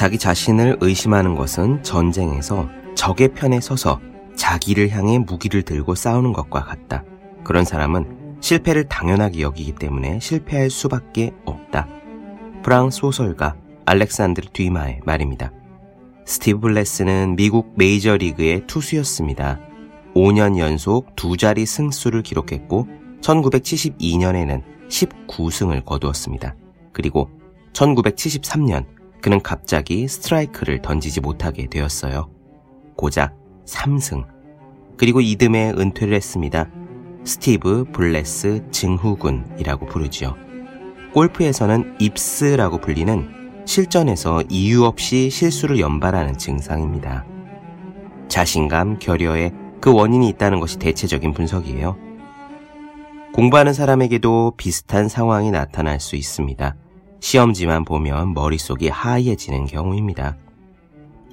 자기 자신을 의심하는 것은 전쟁에서 적의 편에 서서 자기를 향해 무기를 들고 싸우는 것과 같다. 그런 사람은 실패를 당연하게 여기기 때문에 실패할 수밖에 없다. 프랑스 소설가 알렉산드르 뒤마의 말입니다. 스티브 블레스는 미국 메이저리그의 투수였습니다. 5년 연속 두 자리 승수를 기록했고 1972년에는 19승을 거두었습니다. 그리고 1973년 그는 갑자기 스트라이크를 던지지 못하게 되었어요. 고작 3승. 그리고 이듬해 은퇴를 했습니다. 스티브 블레스 증후군이라고 부르지요. 골프에서는 입스라고 불리는 실전에서 이유 없이 실수를 연발하는 증상입니다. 자신감, 결여에 그 원인이 있다는 것이 대체적인 분석이에요. 공부하는 사람에게도 비슷한 상황이 나타날 수 있습니다. 시험지만 보면 머릿속이 하얘지는 경우입니다.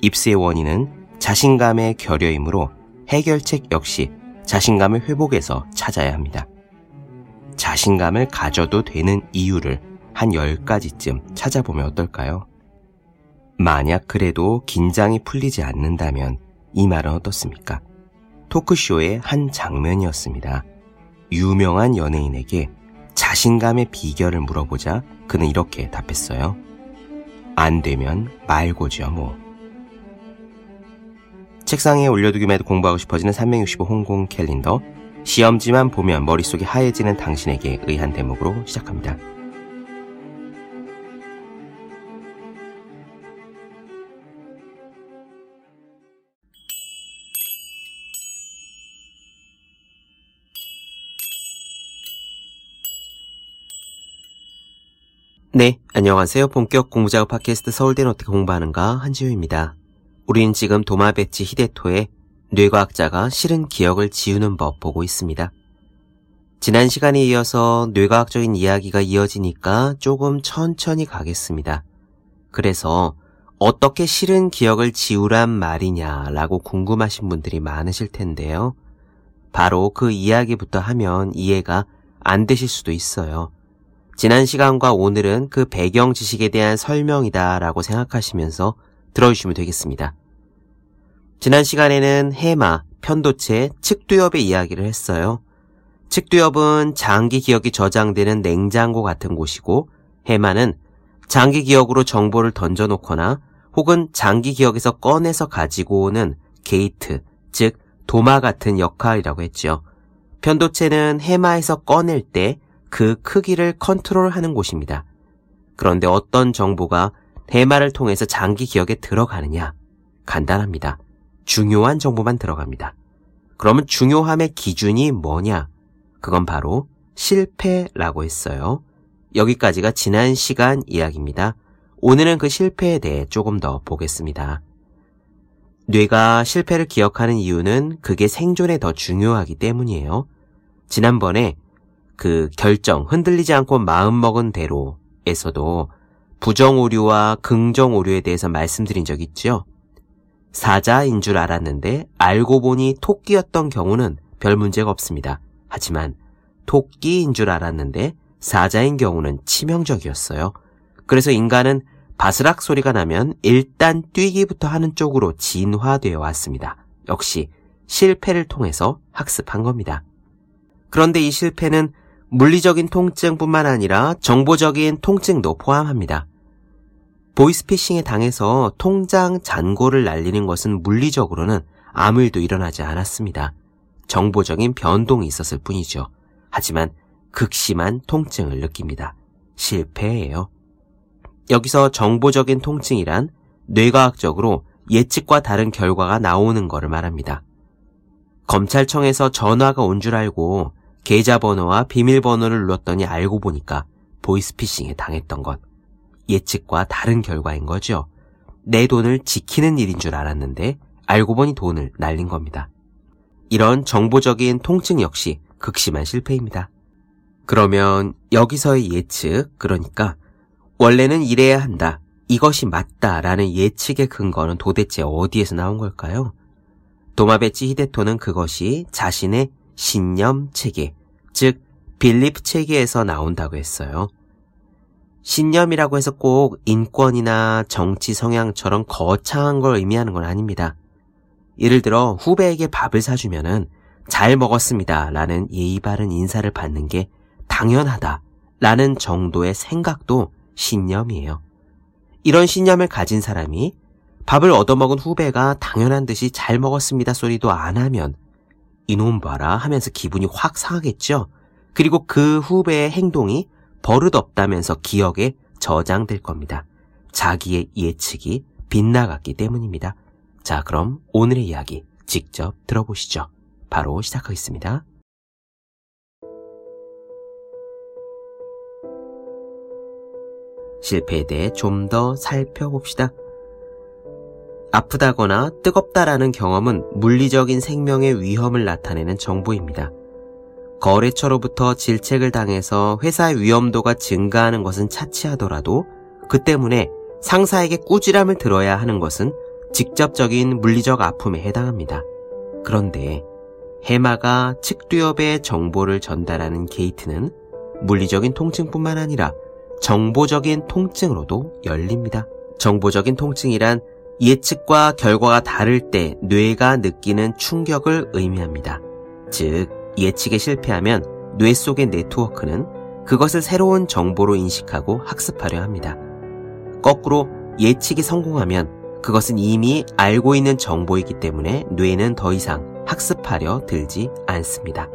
입스의 원인은 자신감의 결여이므로 해결책 역시 자신감을 회복해서 찾아야 합니다. 자신감을 가져도 되는 이유를 한 10가지쯤 찾아보면 어떨까요? 만약 그래도 긴장이 풀리지 않는다면 이 말은 어떻습니까? 토크쇼의 한 장면이었습니다. 유명한 연예인에게 자신감의 비결을 물어보자 그는 이렇게 답했어요. 안 되면 말고죠, 뭐. 책상에 올려두기만 해도 공부하고 싶어지는 365 홍콩 캘린더. 시험지만 보면 머릿속이 하얘지는 당신에게 의한 대목으로 시작합니다. 네, 안녕하세요. 본격 공부작업 팟캐스트 서울대는 어떻게 공부하는가 한지우입니다. 우리는 지금 도마베치 히데토의 뇌과학자가 싫은 기억을 지우는 법 보고 있습니다. 지난 시간에 이어서 뇌과학적인 이야기가 이어지니까 조금 천천히 가겠습니다. 그래서 어떻게 싫은 기억을 지우란 말이냐라고 궁금하신 분들이 많으실 텐데요. 바로 그 이야기부터 하면 이해가 안 되실 수도 있어요. 지난 시간과 오늘은 그 배경 지식에 대한 설명이다 라고 생각하시면서 들어주시면 되겠습니다. 지난 시간에는 해마, 편도체, 측두엽의 이야기를 했어요. 측두엽은 장기 기억이 저장되는 냉장고 같은 곳이고 해마는 장기 기억으로 정보를 던져놓거나 혹은 장기 기억에서 꺼내서 가지고 오는 게이트, 즉 도마 같은 역할이라고 했죠. 편도체는 해마에서 꺼낼 때 그 크기를 컨트롤하는 곳입니다. 그런데 어떤 정보가 해마를 통해서 장기 기억에 들어가느냐? 간단합니다. 중요한 정보만 들어갑니다. 그러면 중요함의 기준이 뭐냐? 그건 바로 실패라고 했어요. 여기까지가 지난 시간 이야기입니다. 오늘은 그 실패에 대해 조금 더 보겠습니다. 뇌가 실패를 기억하는 이유는 그게 생존에 더 중요하기 때문이에요. 지난번에 그 결정, 흔들리지 않고 마음먹은 대로에서도 부정 오류와 긍정 오류에 대해서 말씀드린 적 있죠? 사자인 줄 알았는데 알고 보니 토끼였던 경우는 별 문제가 없습니다. 하지만 토끼인 줄 알았는데 사자인 경우는 치명적이었어요. 그래서 인간은 바스락 소리가 나면 일단 뛰기부터 하는 쪽으로 진화되어 왔습니다. 역시 실패를 통해서 학습한 겁니다. 그런데 이 실패는 물리적인 통증뿐만 아니라 정보적인 통증도 포함합니다. 보이스피싱에 당해서 통장 잔고를 날리는 것은 물리적으로는 아무 일도 일어나지 않았습니다. 정보적인 변동이 있었을 뿐이죠. 하지만 극심한 통증을 느낍니다. 실패예요. 여기서 정보적인 통증이란 뇌과학적으로 예측과 다른 결과가 나오는 것을 말합니다. 검찰청에서 전화가 온 줄 알고 계좌번호와 비밀번호를 눌렀더니 알고 보니까 보이스피싱에 당했던 것. 예측과 다른 결과인 거죠. 내 돈을 지키는 일인 줄 알았는데 알고 보니 돈을 날린 겁니다. 이런 정보적인 통증 역시 극심한 실패입니다. 그러면 여기서의 예측, 그러니까 원래는 이래야 한다. 이것이 맞다라는 예측의 근거는 도대체 어디에서 나온 걸까요? 도마베치 히데토는 그것이 자신의 신념 체계, 즉 빌리프 체계에서 나온다고 했어요. 신념이라고 해서 꼭 인권이나 정치 성향처럼 거창한 걸 의미하는 건 아닙니다. 예를 들어 후배에게 밥을 사주면은 잘 먹었습니다 라는 예의 바른 인사를 받는 게 당연하다 라는 정도의 생각도 신념이에요. 이런 신념을 가진 사람이 밥을 얻어먹은 후배가 당연한 듯이 잘 먹었습니다 소리도 안 하면 이놈 봐라 하면서 기분이 확 상하겠죠? 그리고 그 후배의 행동이 버릇없다면서 기억에 저장될 겁니다. 자기의 예측이 빗나갔기 때문입니다. 자, 그럼 오늘의 이야기 직접 들어보시죠. 바로 시작하겠습니다. 실패에 대해 좀 더 살펴봅시다. 아프다거나 뜨겁다라는 경험은 물리적인 생명의 위험을 나타내는 정보입니다. 거래처로부터 질책을 당해서 회사의 위험도가 증가하는 것은 차치하더라도 그 때문에 상사에게 꾸지람을 들어야 하는 것은 직접적인 물리적 아픔에 해당합니다. 그런데 해마가 측두엽의 정보를 전달하는 게이트는 물리적인 통증뿐만 아니라 정보적인 통증으로도 열립니다. 정보적인 통증이란 예측과 결과가 다를 때 뇌가 느끼는 충격을 의미합니다. 즉, 예측에 실패하면 뇌 속의 네트워크는 그것을 새로운 정보로 인식하고 학습하려 합니다. 거꾸로 예측이 성공하면 그것은 이미 알고 있는 정보이기 때문에 뇌는 더 이상 학습하려 들지 않습니다.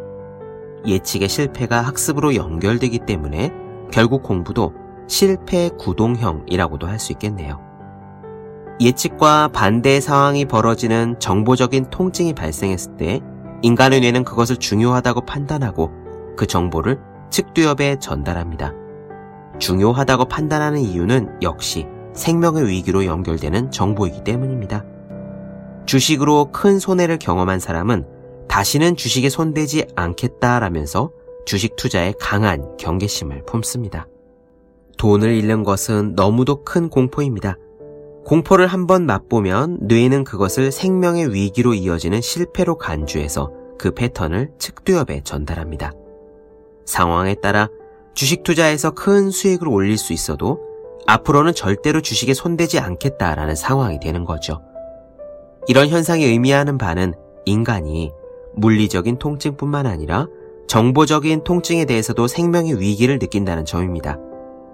예측의 실패가 학습으로 연결되기 때문에 결국 공부도 실패 구동형이라고도 할 수 있겠네요. 예측과 반대 상황이 벌어지는 정보적인 통증이 발생했을 때 인간의 뇌는 그것을 중요하다고 판단하고 그 정보를 측두엽에 전달합니다. 중요하다고 판단하는 이유는 역시 생명의 위기로 연결되는 정보이기 때문입니다. 주식으로 큰 손해를 경험한 사람은 다시는 주식에 손대지 않겠다라면서 주식 투자에 강한 경계심을 품습니다. 돈을 잃는 것은 너무도 큰 공포입니다. 공포를 한번 맛보면 뇌는 그것을 생명의 위기로 이어지는 실패로 간주해서 그 패턴을 측두엽에 전달합니다. 상황에 따라 주식 투자에서 큰 수익을 올릴 수 있어도 앞으로는 절대로 주식에 손대지 않겠다라는 상황이 되는 거죠. 이런 현상이 의미하는 바는 인간이 물리적인 통증뿐만 아니라 정보적인 통증에 대해서도 생명의 위기를 느낀다는 점입니다.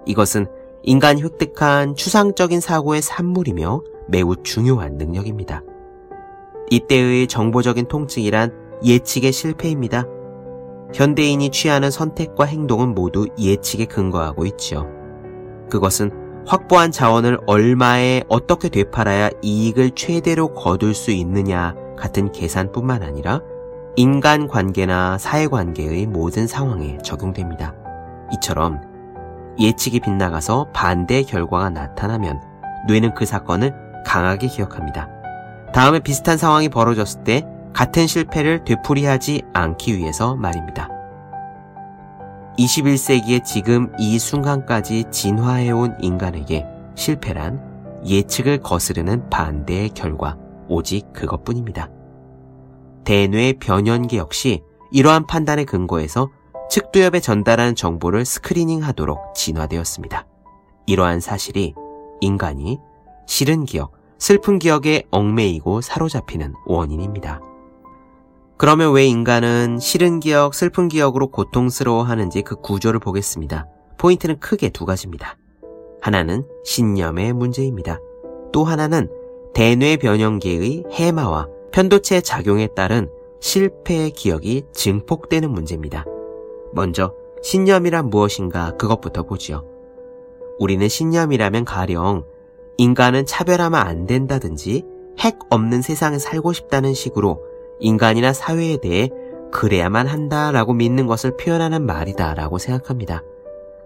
이것은 인간이 획득한 추상적인 사고의 산물이며 매우 중요한 능력입니다. 이때의 정보적인 통증이란 예측의 실패입니다. 현대인이 취하는 선택과 행동은 모두 예측에 근거하고 있죠. 그것은 확보한 자원을 얼마에 어떻게 되팔아야 이익을 최대로 거둘 수 있느냐 같은 계산뿐만 아니라 인간 관계나 사회 관계의 모든 상황에 적용됩니다. 이처럼 예측이 빗나가서 반대의 결과가 나타나면 뇌는 그 사건을 강하게 기억합니다. 다음에 비슷한 상황이 벌어졌을 때 같은 실패를 되풀이하지 않기 위해서 말입니다. 21세기의 지금 이 순간까지 진화해온 인간에게 실패란 예측을 거스르는 반대의 결과, 오직 그것뿐입니다. 대뇌 변연계 역시 이러한 판단의 근거에서 측두엽에 전달하는 정보를 screening 하도록 진화되었습니다. 이러한 사실이 인간이 싫은 기억, 슬픈 기억에 얽매이고 사로잡히는 원인입니다. 그러면 왜 인간은 싫은 기억, 슬픈 기억으로 고통스러워 하는지 그 구조를 보겠습니다. 포인트는 크게 두 가지입니다. 하나는 신념의 문제입니다. 또 하나는 대뇌 변연계의 해마와 편도체 작용에 따른 실패의 기억이 증폭되는 문제입니다. 먼저 신념이란 무엇인가 그것부터 보지요. 우리는 신념이라면 가령 인간은 차별하면 안 된다든지 핵 없는 세상에 살고 싶다는 식으로 인간이나 사회에 대해 그래야만 한다라고 믿는 것을 표현하는 말이다라고 생각합니다.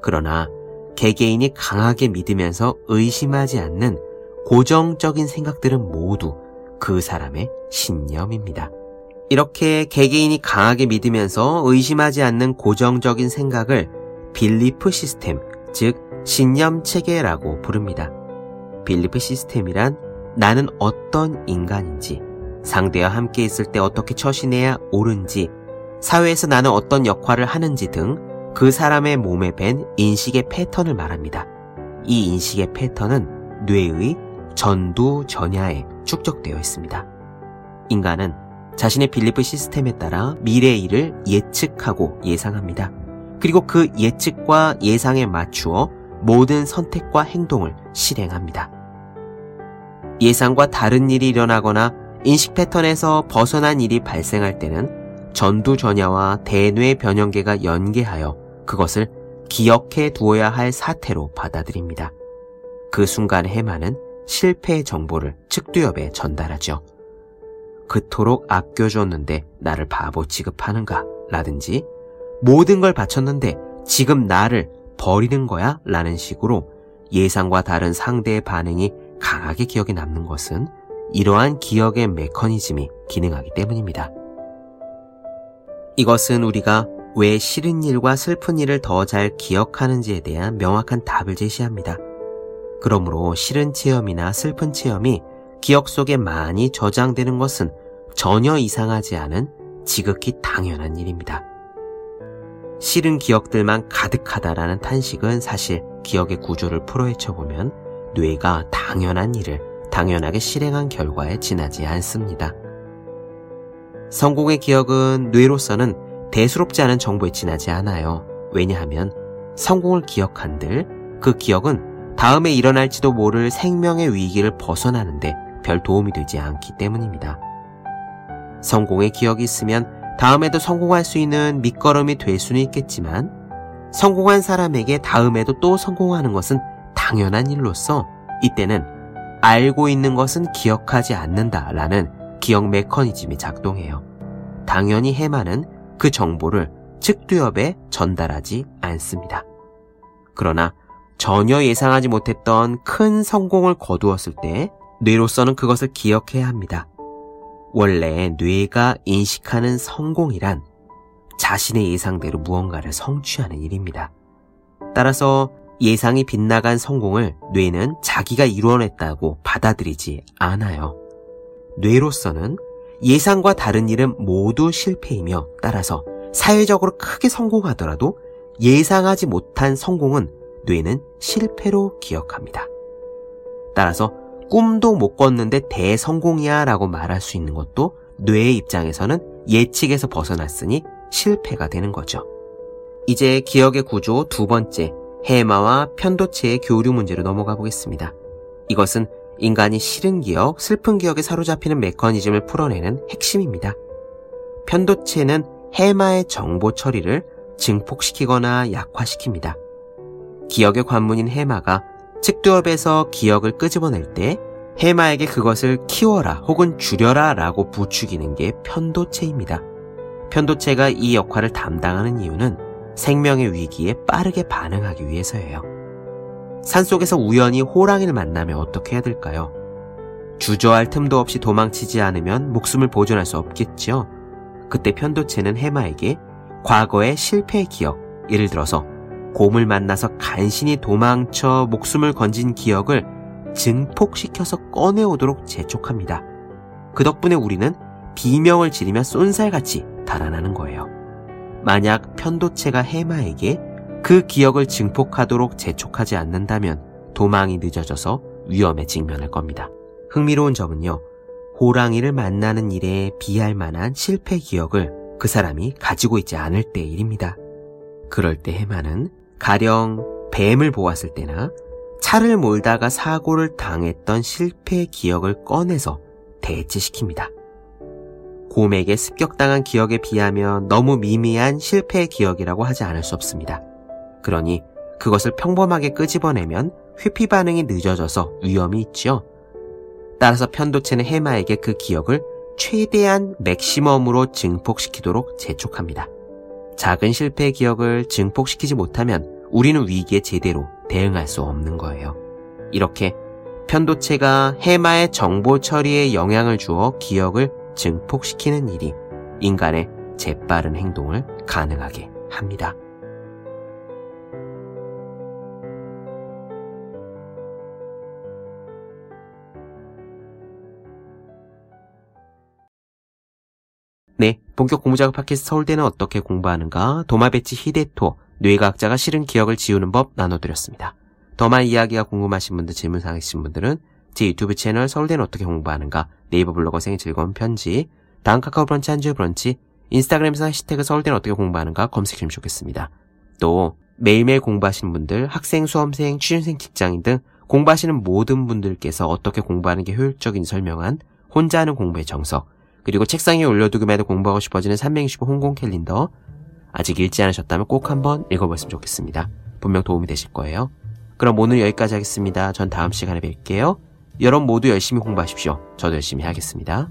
그러나 개개인이 강하게 믿으면서 의심하지 않는 고정적인 생각들은 모두 그 사람의 신념입니다. 이렇게 개개인이 강하게 믿으면서 의심하지 않는 고정적인 생각을 belief system, 즉 신념 체계라고 부릅니다. belief system이란 나는 어떤 인간인지, 상대와 함께 있을 때 어떻게 처신해야 옳은지, 사회에서 나는 어떤 역할을 하는지 등 그 사람의 몸에 밴 인식의 패턴을 말합니다. 이 인식의 패턴은 뇌의 전두전야에 축적되어 있습니다. 인간은 자신의 빌리프 시스템에 따라 미래의 일을 예측하고 예상합니다. 그리고 그 예측과 예상에 맞추어 모든 선택과 행동을 실행합니다. 예상과 다른 일이 일어나거나 인식 패턴에서 벗어난 일이 발생할 때는 전두전야와 대뇌 변형계가 연계하여 그것을 기억해 두어야 할 사태로 받아들입니다. 그 순간 해마는 실패의 정보를 측두엽에 전달하죠. 그토록 아껴줬는데 나를 바보 취급하는가? 라든지 모든 걸 바쳤는데 지금 나를 버리는 거야? 라는 식으로 예상과 다른 상대의 반응이 강하게 기억에 남는 것은 이러한 기억의 메커니즘이 기능하기 때문입니다. 이것은 우리가 왜 싫은 일과 슬픈 일을 더 잘 기억하는지에 대한 명확한 답을 제시합니다. 그러므로 싫은 체험이나 슬픈 체험이 기억 속에 많이 저장되는 것은 전혀 이상하지 않은 지극히 당연한 일입니다. 싫은 기억들만 가득하다라는 탄식은 사실 기억의 구조를 풀어헤쳐 보면 뇌가 당연한 일을 당연하게 실행한 결과에 지나지 않습니다. 성공의 기억은 뇌로서는 대수롭지 않은 정보에 지나지 않아요. 왜냐하면 성공을 기억한들 그 기억은 다음에 일어날지도 모를 생명의 위기를 벗어나는데 별 도움이 되지 않기 때문입니다. 성공의 기억이 있으면 다음에도 성공할 수 있는 밑거름이 될 수는 있겠지만 성공한 사람에게 다음에도 또 성공하는 것은 당연한 일로서 이때는 알고 있는 것은 기억하지 않는다라는 기억 메커니즘이 작동해요. 당연히 해마는 그 정보를 측두엽에 전달하지 않습니다. 그러나 전혀 예상하지 못했던 큰 성공을 거두었을 때 뇌로서는 그것을 기억해야 합니다. 원래 뇌가 인식하는 성공이란 자신의 예상대로 무언가를 성취하는 일입니다. 따라서 예상이 빗나간 성공을 뇌는 자기가 이루어냈다고 받아들이지 않아요. 뇌로서는 예상과 다른 일은 모두 실패이며 따라서 사회적으로 크게 성공하더라도 예상하지 못한 성공은 뇌는 실패로 기억합니다. 따라서 꿈도 못 꿨는데 대성공이야 라고 말할 수 있는 것도 뇌의 입장에서는 예측에서 벗어났으니 실패가 되는 거죠. 이제 기억의 구조 두 번째, 해마와 편도체의 교류 문제로 넘어가 보겠습니다. 이것은 인간이 싫은 기억, 슬픈 기억에 사로잡히는 메커니즘을 풀어내는 핵심입니다. 편도체는 해마의 정보 처리를 증폭시키거나 약화시킵니다. 기억의 관문인 해마가 측두엽에서 기억을 끄집어낼 때 해마에게 그것을 키워라 혹은 줄여라 라고 부추기는 게 편도체입니다. 편도체가 이 역할을 담당하는 이유는 생명의 위기에 빠르게 반응하기 위해서예요. 산속에서 우연히 호랑이를 만나면 어떻게 해야 될까요? 주저할 틈도 없이 도망치지 않으면 목숨을 보존할 수 없겠죠. 그때 편도체는 해마에게 과거의 실패의 기억, 예를 들어서 곰을 만나서 간신히 도망쳐 목숨을 건진 기억을 증폭시켜서 꺼내오도록 재촉합니다. 그 덕분에 우리는 비명을 지르며 쏜살같이 달아나는 거예요. 만약 편도체가 해마에게 그 기억을 증폭하도록 재촉하지 않는다면 도망이 늦어져서 위험에 직면할 겁니다. 흥미로운 점은요, 호랑이를 만나는 일에 비할 만한 실패 기억을 그 사람이 가지고 있지 않을 때의 일입니다. 그럴 때 해마는 가령 뱀을 보았을 때나 차를 몰다가 사고를 당했던 실패 기억을 꺼내서 대체시킵니다. 곰에게 습격당한 기억에 비하면 너무 미미한 실패의 기억이라고 하지 않을 수 없습니다. 그러니 그것을 평범하게 끄집어내면 회피 반응이 늦어져서 위험이 있지요. 따라서 편도체는 해마에게 그 기억을 최대한 맥시멈으로 증폭시키도록 재촉합니다. 작은 실패의 기억을 증폭시키지 못하면 우리는 위기에 제대로 대응할 수 없는 거예요. 이렇게 편도체가 해마의 정보 처리에 영향을 주어 기억을 증폭시키는 일이 인간의 재빠른 행동을 가능하게 합니다. 네, 본격 공부작업 팟캐스트 서울대는 어떻게 공부하는가 도마배치 히데토 뇌과학자가 싫은 기억을 지우는 법 나눠드렸습니다. 더마 이야기가 궁금하신 분들, 질문 사항이신 분들은 제 유튜브 채널 서울대는 어떻게 공부하는가, 네이버 블로거 생의 즐거운 편지, 다음 카카오 브런치 한주 브런치, 인스타그램에서 해시태그 서울대는 어떻게 공부하는가 검색해주시면 좋겠습니다. 또 매일매일 공부하시는 분들, 학생, 수험생, 취준생, 직장인 등 공부하시는 모든 분들께서 어떻게 공부하는 게 효율적인 설명한 혼자 하는 공부의 정석, 그리고 책상에 올려두기만 해도 공부하고 싶어지는 365 홍콩 캘린더, 아직 읽지 않으셨다면 꼭 한번 읽어보셨으면 좋겠습니다. 분명 도움이 되실 거예요. 그럼 오늘 여기까지 하겠습니다. 전 다음 시간에 뵐게요. 여러분 모두 열심히 공부하십시오. 저도 열심히 하겠습니다.